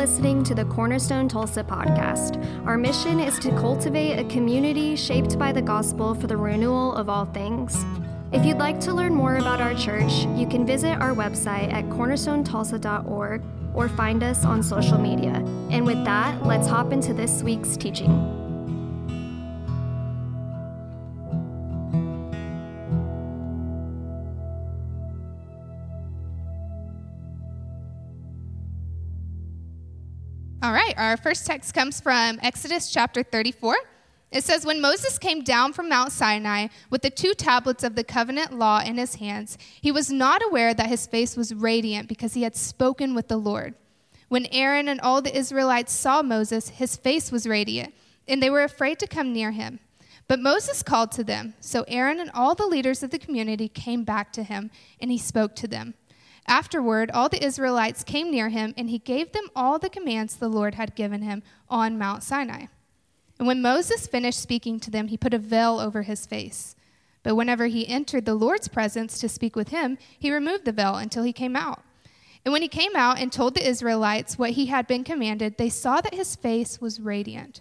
listening to the Cornerstone Tulsa podcast. Our mission is to cultivate a community shaped by the gospel for the renewal of all things. If you'd like to learn more about our church, you can visit our website at cornerstonetulsa.org or find us on social media. And with that, let's hop into this week's teaching. Our first text comes from Exodus chapter 34. It says, When Moses came down from Mount Sinai with the two tablets of the covenant law in his hands, he was not aware that his face was radiant because he had spoken with the Lord. When Aaron and all the Israelites saw Moses, his face was radiant, and they were afraid to come near him. But Moses called to them. So Aaron and all the leaders of the community came back to him, and he spoke to them. Afterward, all the Israelites came near him, and he gave them all the commands the Lord had given him on Mount Sinai. And when Moses finished speaking to them, he put a veil over his face. But whenever he entered the Lord's presence to speak with him, he removed the veil until he came out. And when he came out and told the Israelites what he had been commanded, they saw that his face was radiant.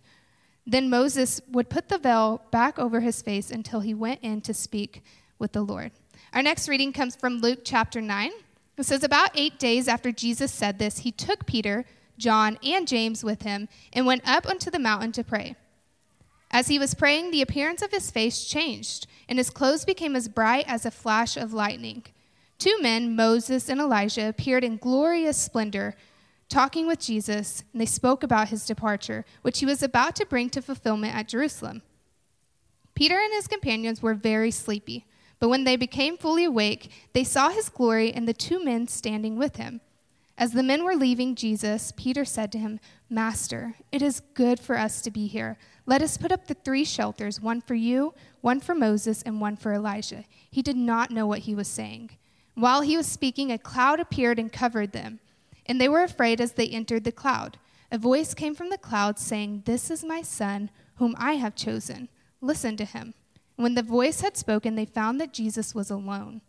Then Moses would put the veil back over his face until he went in to speak with the Lord. Our next reading comes from Luke chapter 9. It says, About eight days after Jesus said this, he took Peter, John, and James with him and went up onto the mountain to pray. As he was praying, the appearance of his face changed, and his clothes became as bright as a flash of lightning. Two men, Moses and Elijah, appeared in glorious splendor, talking with Jesus, and they spoke about his departure, which he was about to bring to fulfillment at Jerusalem. Peter and his companions were very sleepy. But when they became fully awake, they saw his glory and the two men standing with him. As the men were leaving Jesus, Peter said to him, Master, it is good for us to be here. Let us put up the three shelters one for you, one for Moses, and one for Elijah. He did not know what he was saying. While he was speaking, a cloud appeared and covered them. And they were afraid as they entered the cloud. A voice came from the cloud saying, This is my son, whom I have chosen. Listen to him. When the voice had spoken, they found that Jesus was alone.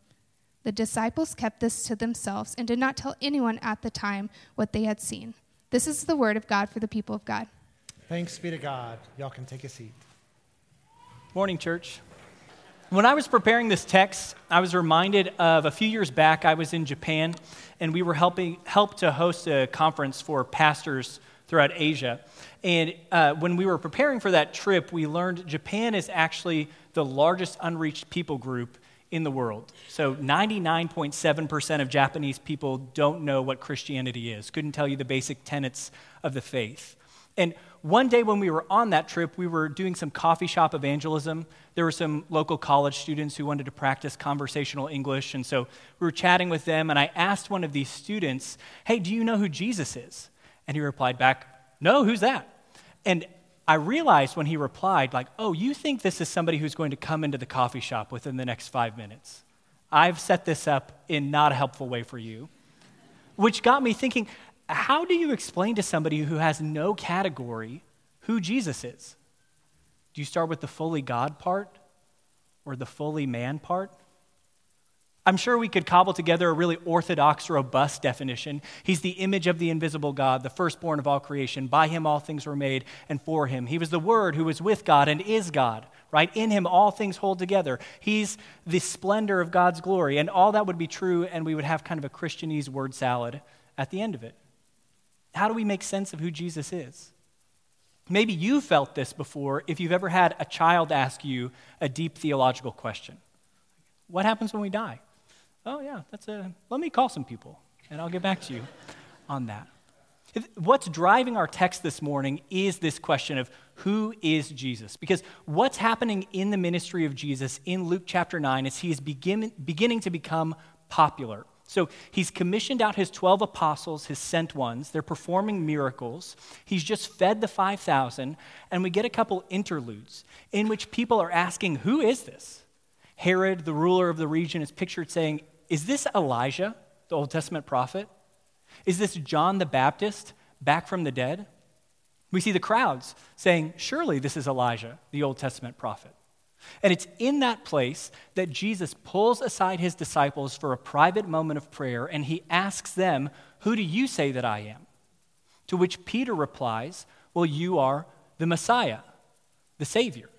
The disciples kept this to themselves and did not tell anyone at the time what they had seen. This is the word of God for the people of God. Thanks be to God. Y'all can take a seat. Morning, church. When I was preparing this text, I was reminded of a few years back, I was in Japan, and we were helping help to host a conference for pastors throughout Asia. And uh, when we were preparing for that trip, we learned Japan is actually the largest unreached people group in the world. So 99.7% of Japanese people don't know what Christianity is, couldn't tell you the basic tenets of the faith. And one day when we were on that trip, we were doing some coffee shop evangelism. There were some local college students who wanted to practice conversational English. And so we were chatting with them, and I asked one of these students, Hey, do you know who Jesus is? And he replied back, No, who's that? And I realized when he replied, like, oh, you think this is somebody who's going to come into the coffee shop within the next five minutes. I've set this up in not a helpful way for you. Which got me thinking, how do you explain to somebody who has no category who Jesus is? Do you start with the fully God part or the fully man part? I'm sure we could cobble together a really orthodox, robust definition. He's the image of the invisible God, the firstborn of all creation. By him all things were made, and for him. He was the Word who was with God and is God, right? In him all things hold together. He's the splendor of God's glory. And all that would be true, and we would have kind of a Christianese word salad at the end of it. How do we make sense of who Jesus is? Maybe you felt this before if you've ever had a child ask you a deep theological question What happens when we die? Oh, yeah, that's a, let me call some people and I'll get back to you on that. What's driving our text this morning is this question of who is Jesus? Because what's happening in the ministry of Jesus in Luke chapter 9 is he is begin, beginning to become popular. So he's commissioned out his 12 apostles, his sent ones. They're performing miracles. He's just fed the 5,000, and we get a couple interludes in which people are asking, Who is this? Herod, the ruler of the region, is pictured saying, is this Elijah, the Old Testament prophet? Is this John the Baptist back from the dead? We see the crowds saying, Surely this is Elijah, the Old Testament prophet. And it's in that place that Jesus pulls aside his disciples for a private moment of prayer and he asks them, Who do you say that I am? To which Peter replies, Well, you are the Messiah, the Savior,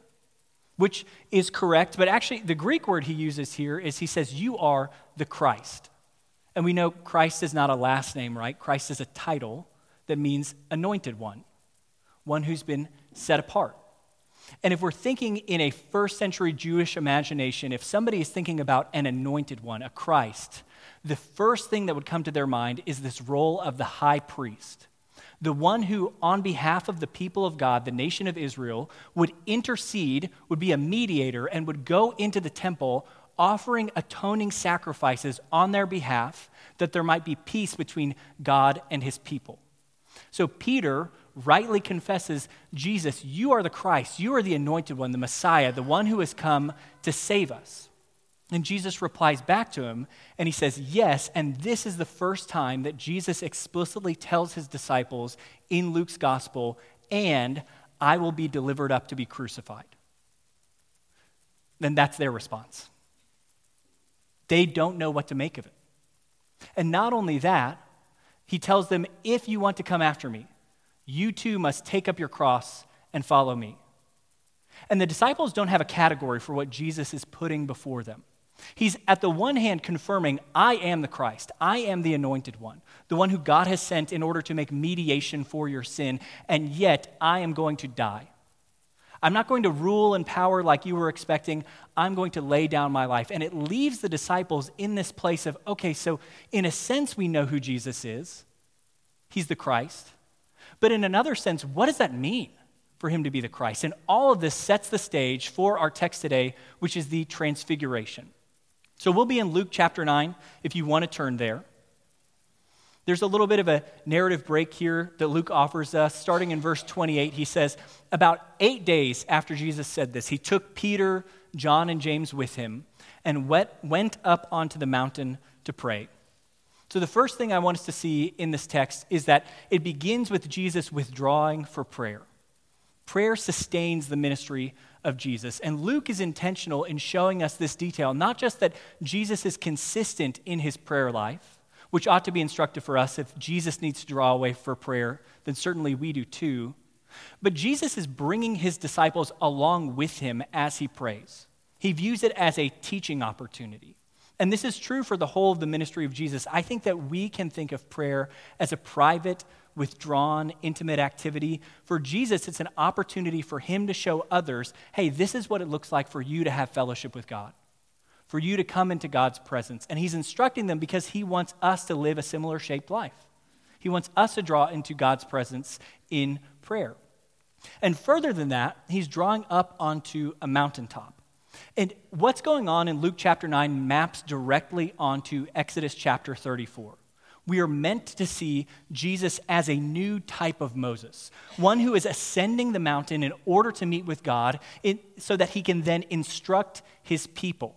which is correct. But actually, the Greek word he uses here is he says, You are the Christ. And we know Christ is not a last name, right? Christ is a title that means anointed one, one who's been set apart. And if we're thinking in a first century Jewish imagination, if somebody is thinking about an anointed one, a Christ, the first thing that would come to their mind is this role of the high priest the one who, on behalf of the people of God, the nation of Israel, would intercede, would be a mediator, and would go into the temple offering atoning sacrifices on their behalf that there might be peace between God and his people. So Peter rightly confesses Jesus, you are the Christ, you are the anointed one, the Messiah, the one who has come to save us. And Jesus replies back to him, and he says, Yes, and this is the first time that Jesus explicitly tells his disciples in Luke's gospel, and I will be delivered up to be crucified. Then that's their response. They don't know what to make of it. And not only that, he tells them, If you want to come after me, you too must take up your cross and follow me. And the disciples don't have a category for what Jesus is putting before them. He's at the one hand confirming, I am the Christ. I am the anointed one, the one who God has sent in order to make mediation for your sin, and yet I am going to die. I'm not going to rule in power like you were expecting. I'm going to lay down my life. And it leaves the disciples in this place of, okay, so in a sense, we know who Jesus is. He's the Christ. But in another sense, what does that mean for him to be the Christ? And all of this sets the stage for our text today, which is the transfiguration. So we'll be in Luke chapter 9 if you want to turn there. There's a little bit of a narrative break here that Luke offers us. Starting in verse 28, he says, About eight days after Jesus said this, he took Peter, John, and James with him and went up onto the mountain to pray. So, the first thing I want us to see in this text is that it begins with Jesus withdrawing for prayer. Prayer sustains the ministry of Jesus. And Luke is intentional in showing us this detail, not just that Jesus is consistent in his prayer life, which ought to be instructive for us. If Jesus needs to draw away for prayer, then certainly we do too. But Jesus is bringing his disciples along with him as he prays. He views it as a teaching opportunity. And this is true for the whole of the ministry of Jesus. I think that we can think of prayer as a private, withdrawn, intimate activity. For Jesus, it's an opportunity for him to show others hey, this is what it looks like for you to have fellowship with God, for you to come into God's presence. And he's instructing them because he wants us to live a similar shaped life. He wants us to draw into God's presence in prayer. And further than that, he's drawing up onto a mountaintop. And what's going on in Luke chapter 9 maps directly onto Exodus chapter 34 we are meant to see Jesus as a new type of Moses, one who is ascending the mountain in order to meet with God in, so that he can then instruct his people.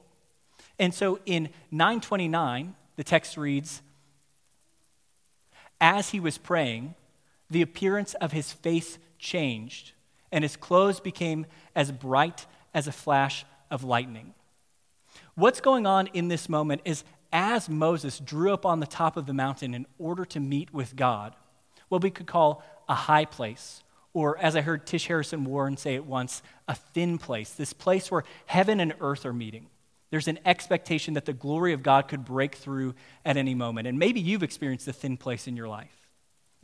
And so in 929, the text reads As he was praying, the appearance of his face changed, and his clothes became as bright as a flash of lightning. What's going on in this moment is as Moses drew up on the top of the mountain in order to meet with God, what we could call a high place, or as I heard Tish Harrison Warren say it once, a thin place, this place where heaven and earth are meeting. There's an expectation that the glory of God could break through at any moment. And maybe you've experienced a thin place in your life.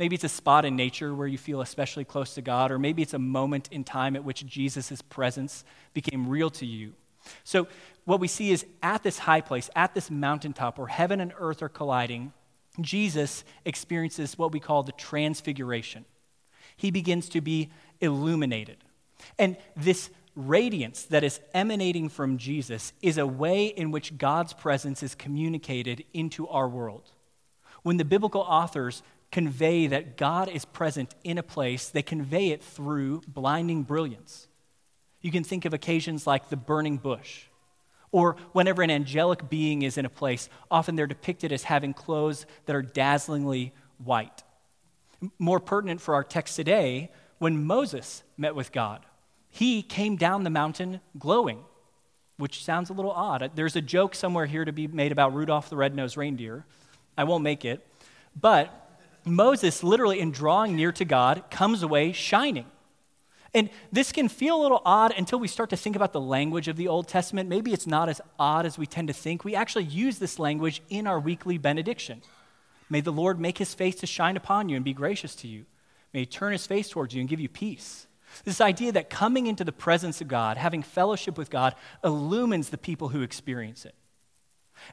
Maybe it's a spot in nature where you feel especially close to God, or maybe it's a moment in time at which Jesus' presence became real to you. So, what we see is at this high place, at this mountaintop where heaven and earth are colliding, Jesus experiences what we call the transfiguration. He begins to be illuminated. And this radiance that is emanating from Jesus is a way in which God's presence is communicated into our world. When the biblical authors convey that God is present in a place, they convey it through blinding brilliance. You can think of occasions like the burning bush, or whenever an angelic being is in a place, often they're depicted as having clothes that are dazzlingly white. More pertinent for our text today, when Moses met with God, he came down the mountain glowing, which sounds a little odd. There's a joke somewhere here to be made about Rudolph the Red-Nosed Reindeer. I won't make it. But Moses, literally, in drawing near to God, comes away shining. And this can feel a little odd until we start to think about the language of the Old Testament. Maybe it's not as odd as we tend to think. We actually use this language in our weekly benediction. May the Lord make his face to shine upon you and be gracious to you. May he turn his face towards you and give you peace. This idea that coming into the presence of God, having fellowship with God, illumines the people who experience it.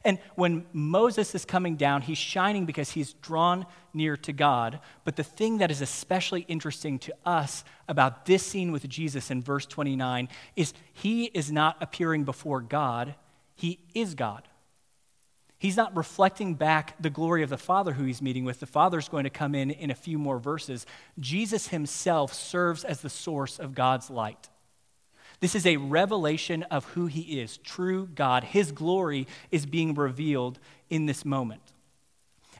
And when Moses is coming down, he's shining because he's drawn near to God. But the thing that is especially interesting to us about this scene with Jesus in verse 29 is he is not appearing before God, he is God. He's not reflecting back the glory of the Father who he's meeting with. The Father's going to come in in a few more verses. Jesus himself serves as the source of God's light. This is a revelation of who he is, true God. His glory is being revealed in this moment.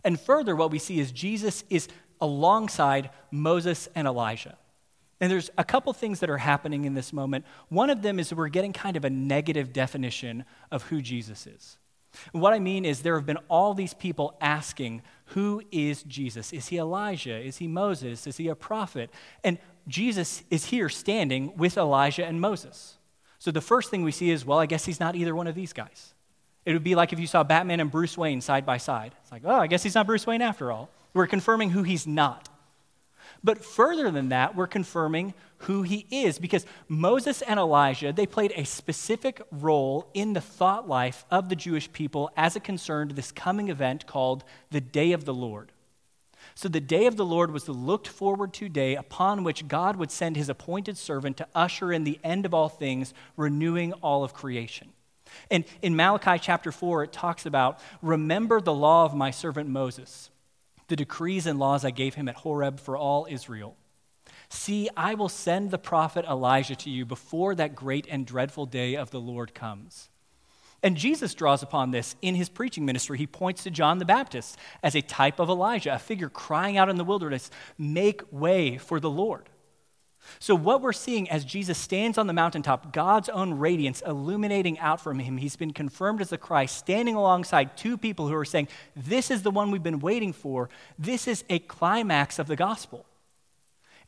And further, what we see is Jesus is alongside Moses and Elijah. And there's a couple things that are happening in this moment. One of them is we're getting kind of a negative definition of who Jesus is. And what I mean is, there have been all these people asking, Who is Jesus? Is he Elijah? Is he Moses? Is he a prophet? And Jesus is here standing with Elijah and Moses. So the first thing we see is, well, I guess he's not either one of these guys. It would be like if you saw Batman and Bruce Wayne side by side. It's like, oh, I guess he's not Bruce Wayne after all. We're confirming who he's not. But further than that, we're confirming who he is because Moses and Elijah, they played a specific role in the thought life of the Jewish people as it concerned this coming event called the Day of the Lord. So the day of the Lord was the looked forward to day upon which God would send his appointed servant to usher in the end of all things, renewing all of creation. And in Malachi chapter 4, it talks about, Remember the law of my servant Moses, the decrees and laws I gave him at Horeb for all Israel. See, I will send the prophet Elijah to you before that great and dreadful day of the Lord comes. And Jesus draws upon this in his preaching ministry. He points to John the Baptist as a type of Elijah, a figure crying out in the wilderness, Make way for the Lord. So, what we're seeing as Jesus stands on the mountaintop, God's own radiance illuminating out from him, he's been confirmed as the Christ, standing alongside two people who are saying, This is the one we've been waiting for. This is a climax of the gospel.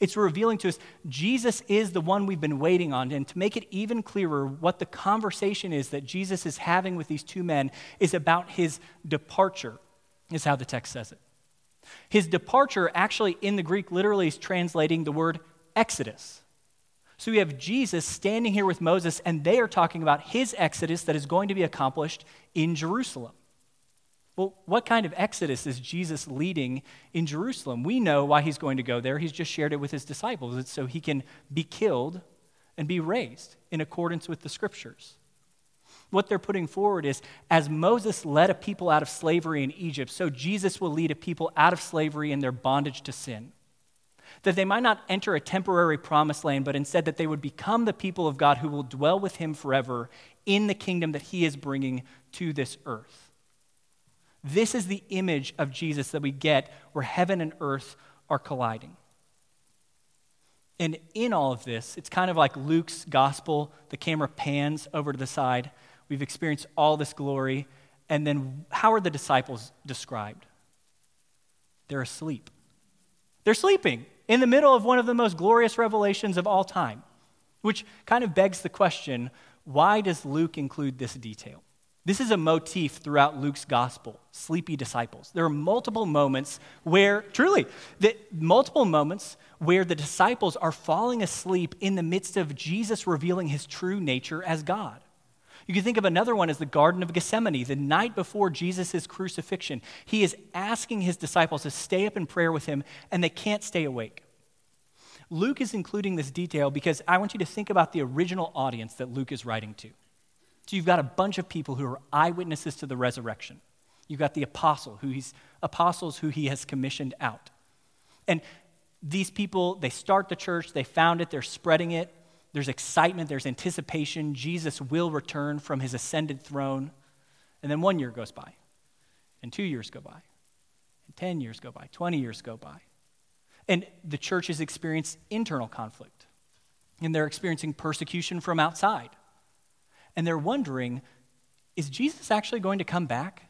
It's revealing to us Jesus is the one we've been waiting on. And to make it even clearer, what the conversation is that Jesus is having with these two men is about his departure, is how the text says it. His departure, actually, in the Greek, literally is translating the word exodus. So we have Jesus standing here with Moses, and they are talking about his exodus that is going to be accomplished in Jerusalem. Well, what kind of exodus is Jesus leading in Jerusalem? We know why he's going to go there. He's just shared it with his disciples. It's so he can be killed and be raised in accordance with the scriptures. What they're putting forward is as Moses led a people out of slavery in Egypt, so Jesus will lead a people out of slavery in their bondage to sin. That they might not enter a temporary promised land, but instead that they would become the people of God who will dwell with him forever in the kingdom that he is bringing to this earth. This is the image of Jesus that we get where heaven and earth are colliding. And in all of this, it's kind of like Luke's gospel. The camera pans over to the side. We've experienced all this glory. And then, how are the disciples described? They're asleep. They're sleeping in the middle of one of the most glorious revelations of all time, which kind of begs the question why does Luke include this detail? This is a motif throughout Luke's gospel sleepy disciples. There are multiple moments where, truly, the, multiple moments where the disciples are falling asleep in the midst of Jesus revealing his true nature as God. You can think of another one as the Garden of Gethsemane, the night before Jesus' crucifixion. He is asking his disciples to stay up in prayer with him, and they can't stay awake. Luke is including this detail because I want you to think about the original audience that Luke is writing to. So you've got a bunch of people who are eyewitnesses to the resurrection. You've got the apostle, who he's apostles who he has commissioned out. And these people, they start the church, they found it, they're spreading it. There's excitement, there's anticipation. Jesus will return from his ascended throne. And then one year goes by, and two years go by, and 10 years go by, 20 years go by. And the church has experienced internal conflict, and they're experiencing persecution from outside and they're wondering is Jesus actually going to come back?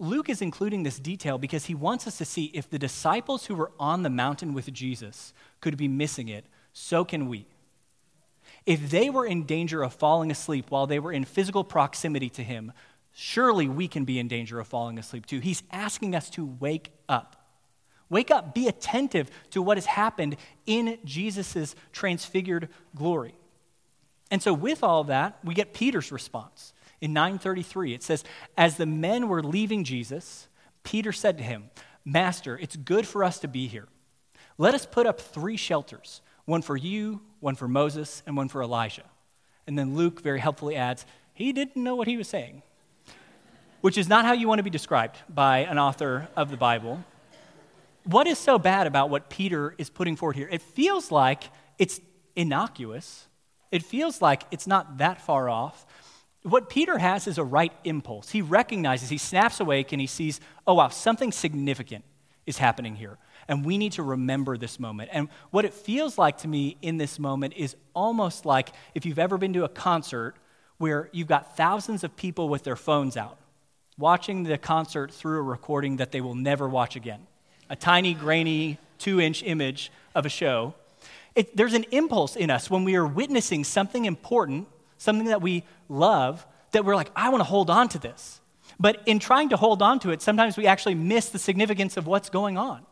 Luke is including this detail because he wants us to see if the disciples who were on the mountain with Jesus could be missing it, so can we. If they were in danger of falling asleep while they were in physical proximity to him, surely we can be in danger of falling asleep too. He's asking us to wake up. Wake up, be attentive to what has happened in Jesus' transfigured glory. And so, with all that, we get Peter's response. In 933, it says, As the men were leaving Jesus, Peter said to him, Master, it's good for us to be here. Let us put up three shelters one for you, one for Moses, and one for Elijah. And then Luke very helpfully adds, He didn't know what he was saying, which is not how you want to be described by an author of the Bible. What is so bad about what Peter is putting forward here? It feels like it's innocuous. It feels like it's not that far off. What Peter has is a right impulse. He recognizes, he snaps awake, and he sees, oh, wow, something significant is happening here. And we need to remember this moment. And what it feels like to me in this moment is almost like if you've ever been to a concert where you've got thousands of people with their phones out, watching the concert through a recording that they will never watch again. A tiny, grainy, two inch image of a show. It, there's an impulse in us when we are witnessing something important something that we love, that we're like, I want to hold on to this. But in trying to hold on to it, sometimes we actually miss the significance of what's going on.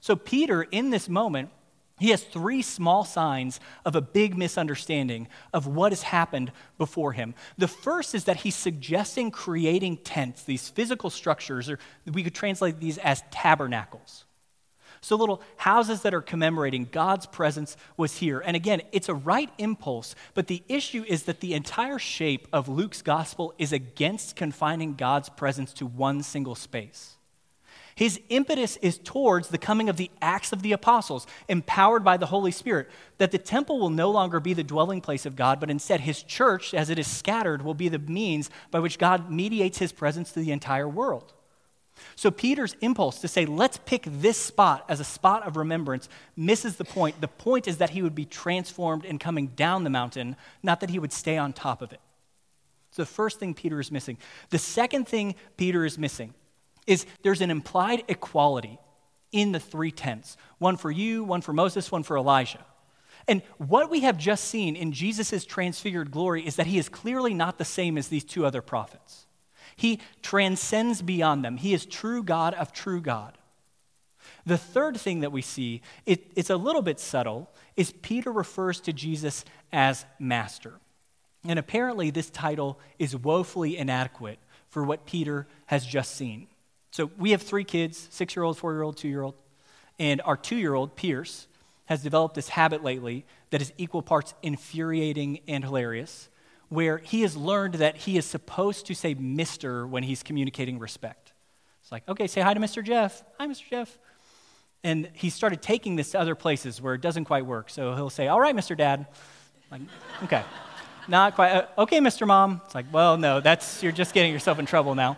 So, Peter, in this moment, he has three small signs of a big misunderstanding of what has happened before him. The first is that he's suggesting creating tents, these physical structures, or we could translate these as tabernacles. So, little houses that are commemorating God's presence was here. And again, it's a right impulse, but the issue is that the entire shape of Luke's gospel is against confining God's presence to one single space. His impetus is towards the coming of the Acts of the Apostles, empowered by the Holy Spirit, that the temple will no longer be the dwelling place of God, but instead his church, as it is scattered, will be the means by which God mediates his presence to the entire world. So Peter's impulse to say, let's pick this spot as a spot of remembrance, misses the point. The point is that he would be transformed in coming down the mountain, not that he would stay on top of it. So the first thing Peter is missing. The second thing Peter is missing is there's an implied equality in the three tents one for you, one for Moses, one for Elijah. And what we have just seen in Jesus' transfigured glory is that he is clearly not the same as these two other prophets. He transcends beyond them. He is true God of true God. The third thing that we see, it, it's a little bit subtle, is Peter refers to Jesus as master. And apparently, this title is woefully inadequate for what Peter has just seen. So, we have three kids six year old, four year old, two year old. And our two year old, Pierce, has developed this habit lately that is equal parts infuriating and hilarious where he has learned that he is supposed to say Mr. when he's communicating respect. It's like, okay, say hi to Mr. Jeff. Hi, Mr. Jeff. And he started taking this to other places where it doesn't quite work. So he'll say, all right, Mr. Dad. Like, okay. Not quite. Uh, okay, Mr. Mom. It's like, well, no, that's, you're just getting yourself in trouble now.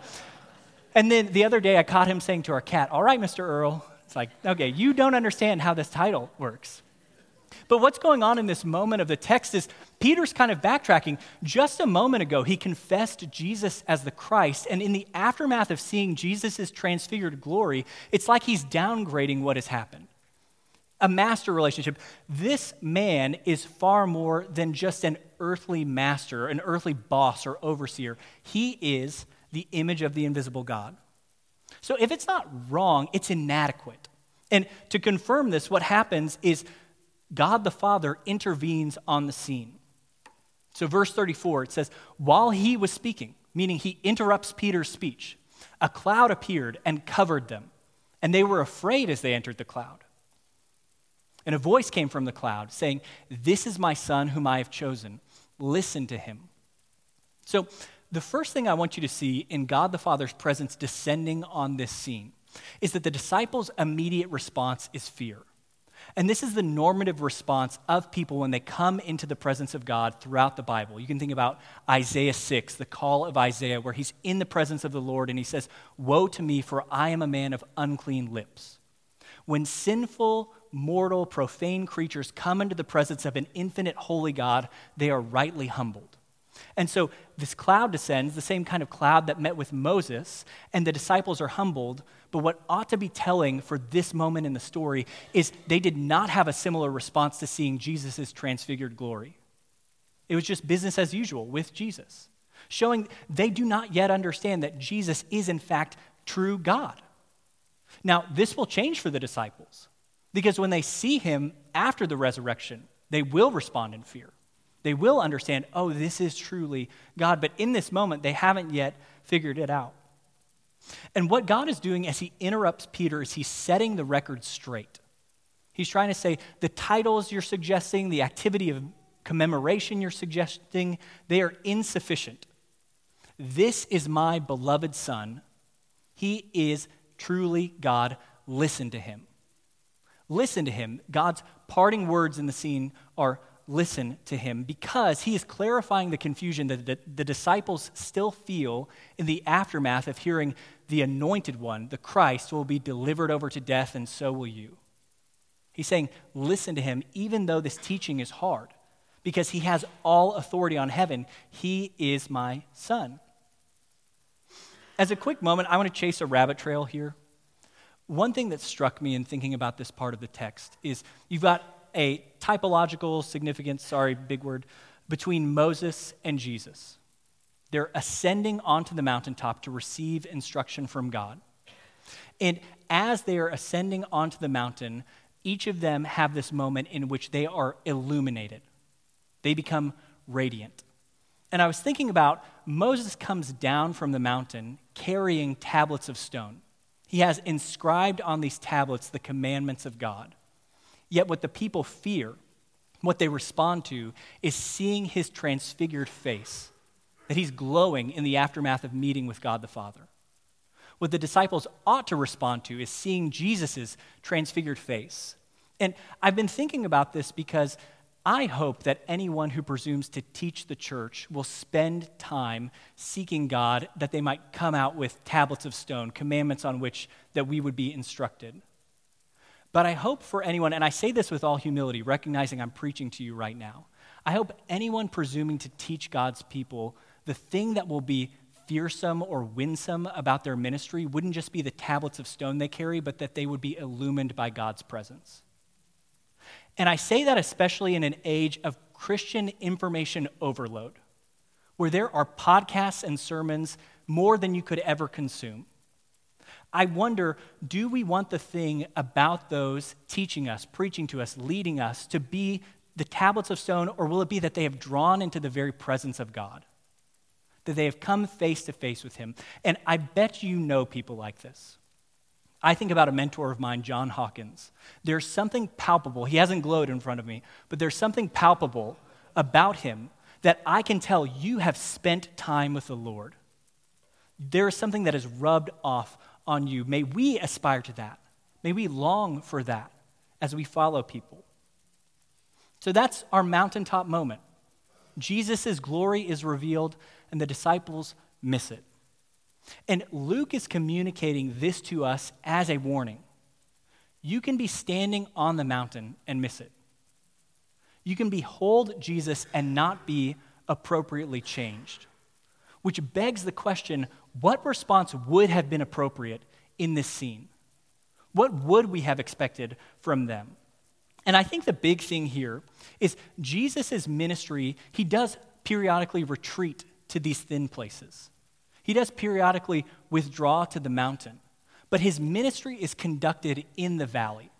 And then the other day, I caught him saying to our cat, all right, Mr. Earl. It's like, okay, you don't understand how this title works. But what's going on in this moment of the text is Peter's kind of backtracking. Just a moment ago, he confessed Jesus as the Christ, and in the aftermath of seeing Jesus' transfigured glory, it's like he's downgrading what has happened. A master relationship. This man is far more than just an earthly master, an earthly boss or overseer. He is the image of the invisible God. So if it's not wrong, it's inadequate. And to confirm this, what happens is God the Father intervenes on the scene. So, verse 34, it says, While he was speaking, meaning he interrupts Peter's speech, a cloud appeared and covered them, and they were afraid as they entered the cloud. And a voice came from the cloud saying, This is my son whom I have chosen. Listen to him. So, the first thing I want you to see in God the Father's presence descending on this scene is that the disciples' immediate response is fear. And this is the normative response of people when they come into the presence of God throughout the Bible. You can think about Isaiah 6, the call of Isaiah, where he's in the presence of the Lord and he says, Woe to me, for I am a man of unclean lips. When sinful, mortal, profane creatures come into the presence of an infinite, holy God, they are rightly humbled. And so this cloud descends, the same kind of cloud that met with Moses, and the disciples are humbled. But what ought to be telling for this moment in the story is they did not have a similar response to seeing Jesus' transfigured glory. It was just business as usual with Jesus, showing they do not yet understand that Jesus is, in fact, true God. Now, this will change for the disciples because when they see him after the resurrection, they will respond in fear. They will understand, oh, this is truly God. But in this moment, they haven't yet figured it out. And what God is doing as he interrupts Peter is he's setting the record straight. He's trying to say the titles you're suggesting, the activity of commemoration you're suggesting, they are insufficient. This is my beloved Son. He is truly God. Listen to him. Listen to him. God's parting words in the scene are listen to him because he is clarifying the confusion that the, disciples still feel in the aftermath of hearing the anointed one, the Christ, will be delivered over to death, and so will you. He's saying, listen to him, even though this teaching is hard, because he has all authority on heaven. He is my son. As a quick moment, I want to chase a rabbit trail here. One thing that struck me in thinking about this part of the text is you've got a typological significance, sorry, big word, between Moses and Jesus. They're ascending onto the mountaintop to receive instruction from God. And as they are ascending onto the mountain, each of them have this moment in which they are illuminated. They become radiant. And I was thinking about Moses comes down from the mountain carrying tablets of stone. He has inscribed on these tablets the commandments of God. Yet, what the people fear, what they respond to, is seeing his transfigured face, that he's glowing in the aftermath of meeting with God the Father. What the disciples ought to respond to is seeing Jesus' transfigured face. And I've been thinking about this because I hope that anyone who presumes to teach the church will spend time seeking God that they might come out with tablets of stone, commandments on which that we would be instructed. But I hope for anyone, and I say this with all humility, recognizing I'm preaching to you right now, I hope anyone presuming to teach God's people the thing that will be fearsome or winsome about their ministry wouldn't just be the tablets of stone they carry, but that they would be illumined by God's presence. And I say that especially in an age of Christian information overload, where there are podcasts and sermons more than you could ever consume. I wonder do we want the thing about those teaching us, preaching to us, leading us to be the tablets of stone, or will it be that they have drawn into the very presence of God? That they have come face to face with Him? And I bet you know people like this. I think about a mentor of mine, John Hawkins. There's something palpable. He hasn't glowed in front of me, but there's something palpable about him that I can tell you have spent time with the Lord. There is something that is rubbed off on you. May we aspire to that. May we long for that as we follow people. So that's our mountaintop moment. Jesus' glory is revealed, and the disciples miss it. And Luke is communicating this to us as a warning. You can be standing on the mountain and miss it. You can behold Jesus and not be appropriately changed. Which begs the question what response would have been appropriate in this scene? What would we have expected from them? And I think the big thing here is Jesus' ministry, he does periodically retreat to these thin places. He does periodically withdraw to the mountain, but his ministry is conducted in the valley.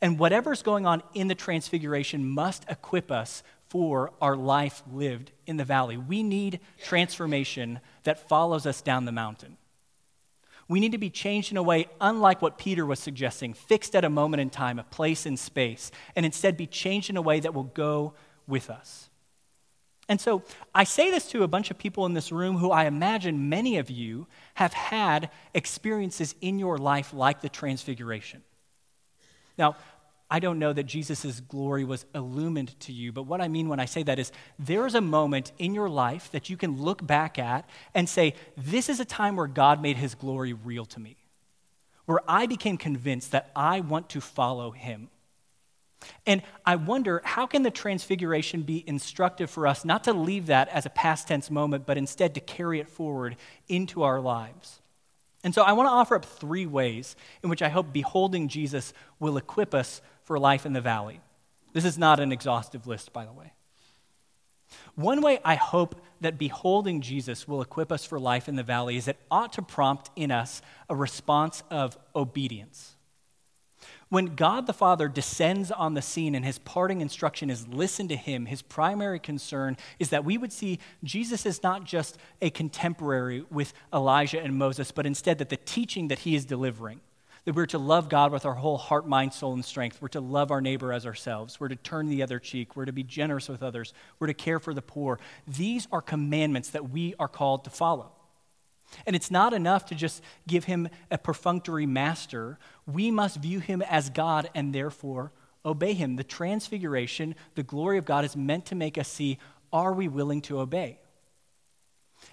And whatever's going on in the transfiguration must equip us for our life lived in the valley. We need transformation that follows us down the mountain. We need to be changed in a way unlike what Peter was suggesting, fixed at a moment in time, a place in space, and instead be changed in a way that will go with us. And so I say this to a bunch of people in this room who I imagine many of you have had experiences in your life like the Transfiguration. Now, I don't know that Jesus' glory was illumined to you, but what I mean when I say that is there is a moment in your life that you can look back at and say, This is a time where God made his glory real to me, where I became convinced that I want to follow him. And I wonder how can the transfiguration be instructive for us not to leave that as a past tense moment, but instead to carry it forward into our lives? And so I want to offer up three ways in which I hope beholding Jesus will equip us for life in the valley. This is not an exhaustive list, by the way. One way I hope that beholding Jesus will equip us for life in the valley is it ought to prompt in us a response of obedience. When God the Father descends on the scene and his parting instruction is listen to him, his primary concern is that we would see Jesus is not just a contemporary with Elijah and Moses, but instead that the teaching that he is delivering, that we're to love God with our whole heart, mind, soul, and strength. We're to love our neighbor as ourselves. We're to turn the other cheek. We're to be generous with others. We're to care for the poor. These are commandments that we are called to follow. And it's not enough to just give him a perfunctory master. We must view him as God and therefore obey him. The transfiguration, the glory of God, is meant to make us see are we willing to obey?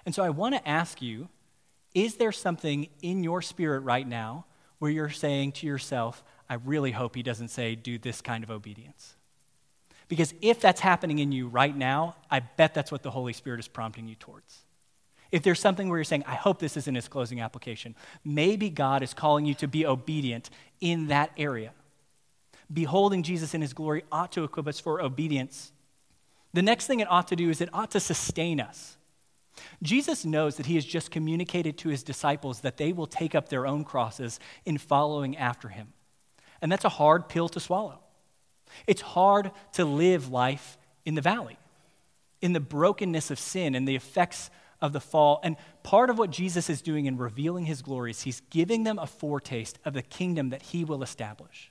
And so I want to ask you is there something in your spirit right now where you're saying to yourself, I really hope he doesn't say, do this kind of obedience? Because if that's happening in you right now, I bet that's what the Holy Spirit is prompting you towards. If there's something where you're saying, I hope this isn't his closing application, maybe God is calling you to be obedient in that area. Beholding Jesus in his glory ought to equip us for obedience. The next thing it ought to do is it ought to sustain us. Jesus knows that he has just communicated to his disciples that they will take up their own crosses in following after him. And that's a hard pill to swallow. It's hard to live life in the valley, in the brokenness of sin and the effects of the fall. And part of what Jesus is doing in revealing his glory is he's giving them a foretaste of the kingdom that he will establish.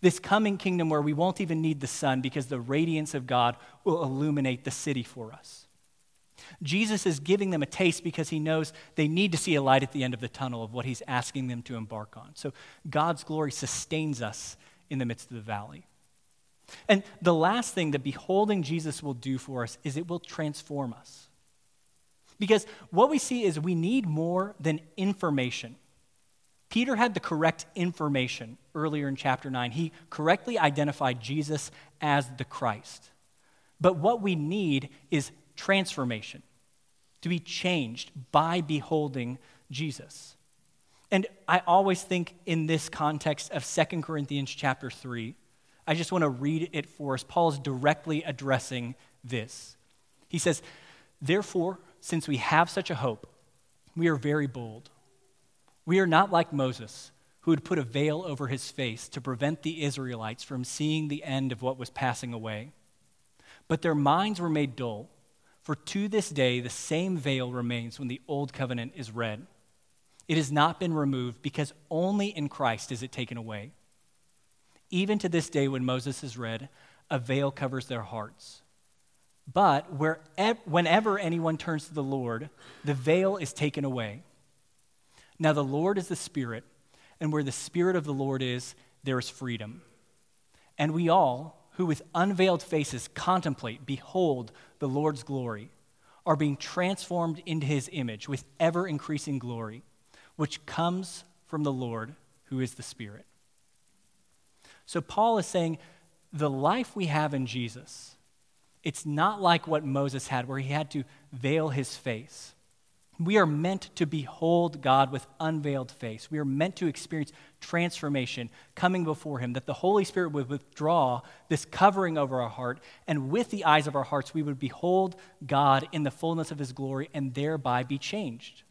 This coming kingdom where we won't even need the sun because the radiance of God will illuminate the city for us. Jesus is giving them a taste because he knows they need to see a light at the end of the tunnel of what he's asking them to embark on. So God's glory sustains us in the midst of the valley. And the last thing that beholding Jesus will do for us is it will transform us. Because what we see is we need more than information. Peter had the correct information earlier in chapter 9. He correctly identified Jesus as the Christ. But what we need is transformation, to be changed by beholding Jesus. And I always think in this context of 2 Corinthians chapter 3, I just want to read it for us. Paul is directly addressing this. He says, Therefore, since we have such a hope, we are very bold. We are not like Moses, who had put a veil over his face to prevent the Israelites from seeing the end of what was passing away. But their minds were made dull, for to this day the same veil remains when the old covenant is read. It has not been removed because only in Christ is it taken away. Even to this day, when Moses is read, a veil covers their hearts. But whenever anyone turns to the Lord, the veil is taken away. Now, the Lord is the Spirit, and where the Spirit of the Lord is, there is freedom. And we all, who with unveiled faces contemplate, behold the Lord's glory, are being transformed into his image with ever increasing glory, which comes from the Lord, who is the Spirit. So, Paul is saying the life we have in Jesus it's not like what Moses had, where he had to veil his face. We are meant to behold God with unveiled face. We are meant to experience transformation coming before Him, that the Holy Spirit would withdraw this covering over our heart, and with the eyes of our hearts, we would behold God in the fullness of His glory and thereby be changed.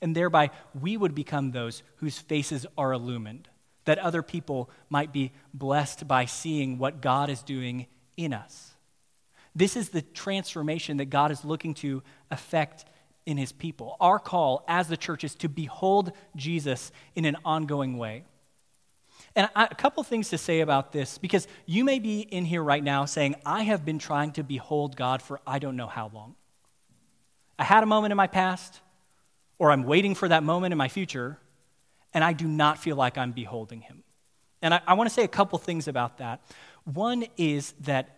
And thereby, we would become those whose faces are illumined, that other people might be blessed by seeing what God is doing in us. This is the transformation that God is looking to effect in his people. Our call as the church is to behold Jesus in an ongoing way. And I, a couple things to say about this, because you may be in here right now saying, I have been trying to behold God for I don't know how long. I had a moment in my past, or I'm waiting for that moment in my future, and I do not feel like I'm beholding him. And I, I want to say a couple things about that. One is that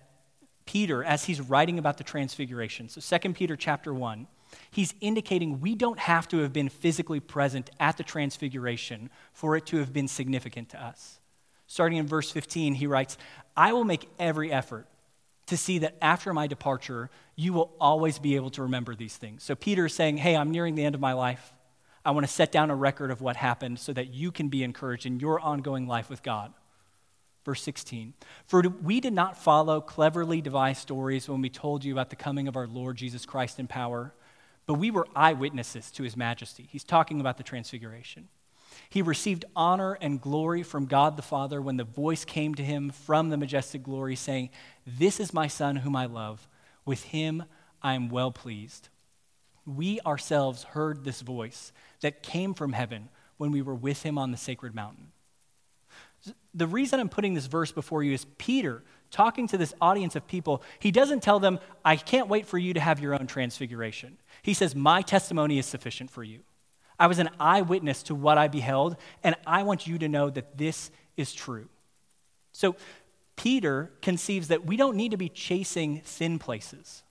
Peter, as he's writing about the transfiguration, so 2 Peter chapter 1, he's indicating we don't have to have been physically present at the transfiguration for it to have been significant to us. Starting in verse 15, he writes, I will make every effort to see that after my departure, you will always be able to remember these things. So Peter is saying, Hey, I'm nearing the end of my life. I want to set down a record of what happened so that you can be encouraged in your ongoing life with God. Verse 16 For we did not follow cleverly devised stories when we told you about the coming of our Lord Jesus Christ in power, but we were eyewitnesses to his majesty. He's talking about the transfiguration. He received honor and glory from God the Father when the voice came to him from the majestic glory, saying, This is my Son whom I love. With him I am well pleased. We ourselves heard this voice that came from heaven when we were with him on the sacred mountain. The reason I'm putting this verse before you is Peter talking to this audience of people. He doesn't tell them, I can't wait for you to have your own transfiguration. He says, My testimony is sufficient for you. I was an eyewitness to what I beheld, and I want you to know that this is true. So, Peter conceives that we don't need to be chasing thin places.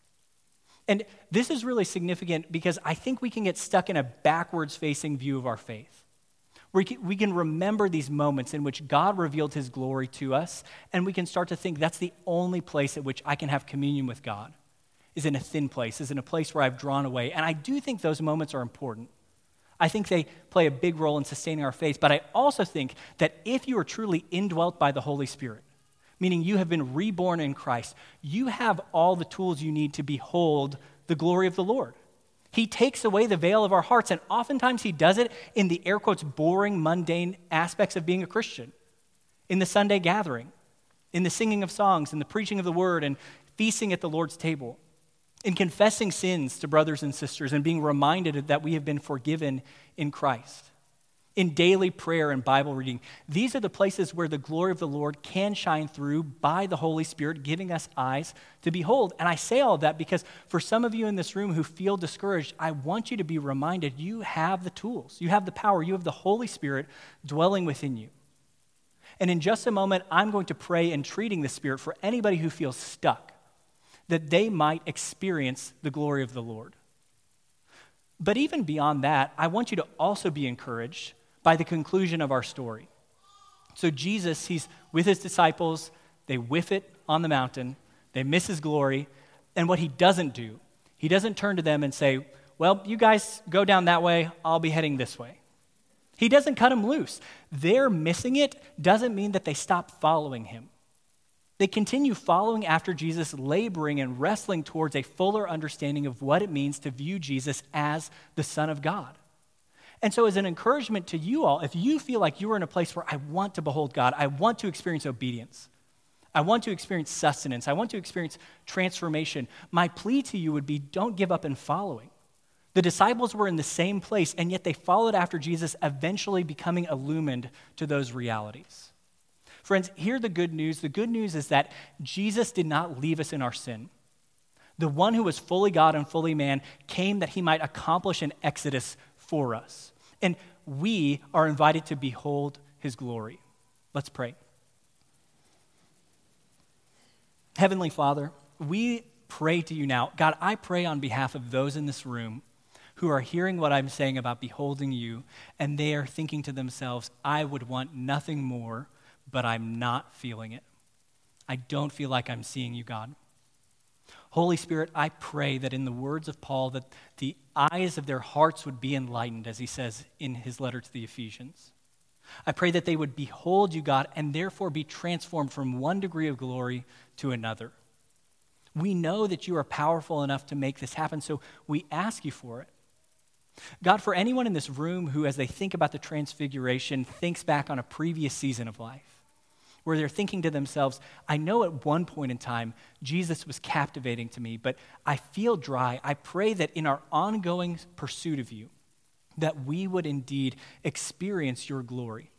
And this is really significant because I think we can get stuck in a backwards facing view of our faith. We can, we can remember these moments in which God revealed his glory to us, and we can start to think that's the only place at which I can have communion with God, is in a thin place, is in a place where I've drawn away. And I do think those moments are important. I think they play a big role in sustaining our faith, but I also think that if you are truly indwelt by the Holy Spirit, meaning you have been reborn in Christ, you have all the tools you need to behold the glory of the Lord. He takes away the veil of our hearts, and oftentimes he does it in the air quotes boring, mundane aspects of being a Christian, in the Sunday gathering, in the singing of songs, in the preaching of the word, and feasting at the Lord's table, in confessing sins to brothers and sisters, and being reminded that we have been forgiven in Christ in daily prayer and Bible reading. These are the places where the glory of the Lord can shine through by the Holy Spirit, giving us eyes to behold. And I say all that because for some of you in this room who feel discouraged, I want you to be reminded you have the tools, you have the power, you have the Holy Spirit dwelling within you. And in just a moment, I'm going to pray entreating the Spirit for anybody who feels stuck, that they might experience the glory of the Lord. But even beyond that, I want you to also be encouraged by the conclusion of our story. So, Jesus, he's with his disciples, they whiff it on the mountain, they miss his glory, and what he doesn't do, he doesn't turn to them and say, Well, you guys go down that way, I'll be heading this way. He doesn't cut them loose. Their missing it doesn't mean that they stop following him. They continue following after Jesus, laboring and wrestling towards a fuller understanding of what it means to view Jesus as the Son of God. And so, as an encouragement to you all, if you feel like you are in a place where I want to behold God, I want to experience obedience, I want to experience sustenance, I want to experience transformation, my plea to you would be don't give up in following. The disciples were in the same place, and yet they followed after Jesus, eventually becoming illumined to those realities. Friends, hear the good news. The good news is that Jesus did not leave us in our sin. The one who was fully God and fully man came that he might accomplish an exodus for us. And we are invited to behold his glory. Let's pray. Heavenly Father, we pray to you now. God, I pray on behalf of those in this room who are hearing what I'm saying about beholding you, and they are thinking to themselves, I would want nothing more, but I'm not feeling it. I don't feel like I'm seeing you, God. Holy Spirit, I pray that in the words of Paul, that the eyes of their hearts would be enlightened, as he says in his letter to the Ephesians. I pray that they would behold you, God, and therefore be transformed from one degree of glory to another. We know that you are powerful enough to make this happen, so we ask you for it. God, for anyone in this room who, as they think about the transfiguration, thinks back on a previous season of life, where they're thinking to themselves, I know at one point in time Jesus was captivating to me, but I feel dry. I pray that in our ongoing pursuit of you, that we would indeed experience your glory.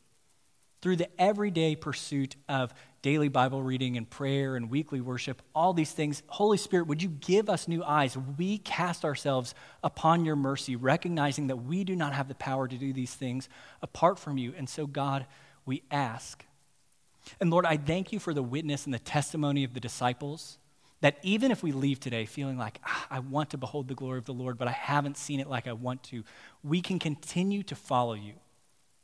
Through the everyday pursuit of daily Bible reading and prayer and weekly worship, all these things, Holy Spirit, would you give us new eyes? We cast ourselves upon your mercy, recognizing that we do not have the power to do these things apart from you. And so, God, we ask and Lord, I thank you for the witness and the testimony of the disciples that even if we leave today feeling like, ah, I want to behold the glory of the Lord, but I haven't seen it like I want to, we can continue to follow you.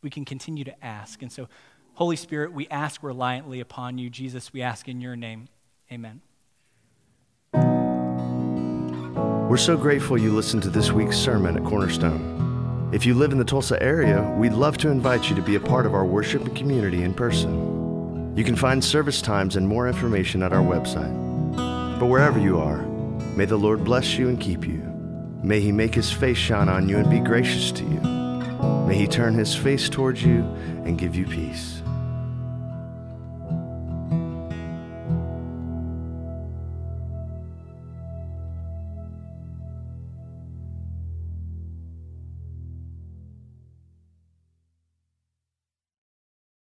We can continue to ask. And so, Holy Spirit, we ask reliantly upon you. Jesus, we ask in your name. Amen. We're so grateful you listened to this week's sermon at Cornerstone. If you live in the Tulsa area, we'd love to invite you to be a part of our worship and community in person. You can find service times and more information at our website. But wherever you are, may the Lord bless you and keep you. May he make his face shine on you and be gracious to you. May he turn his face towards you and give you peace.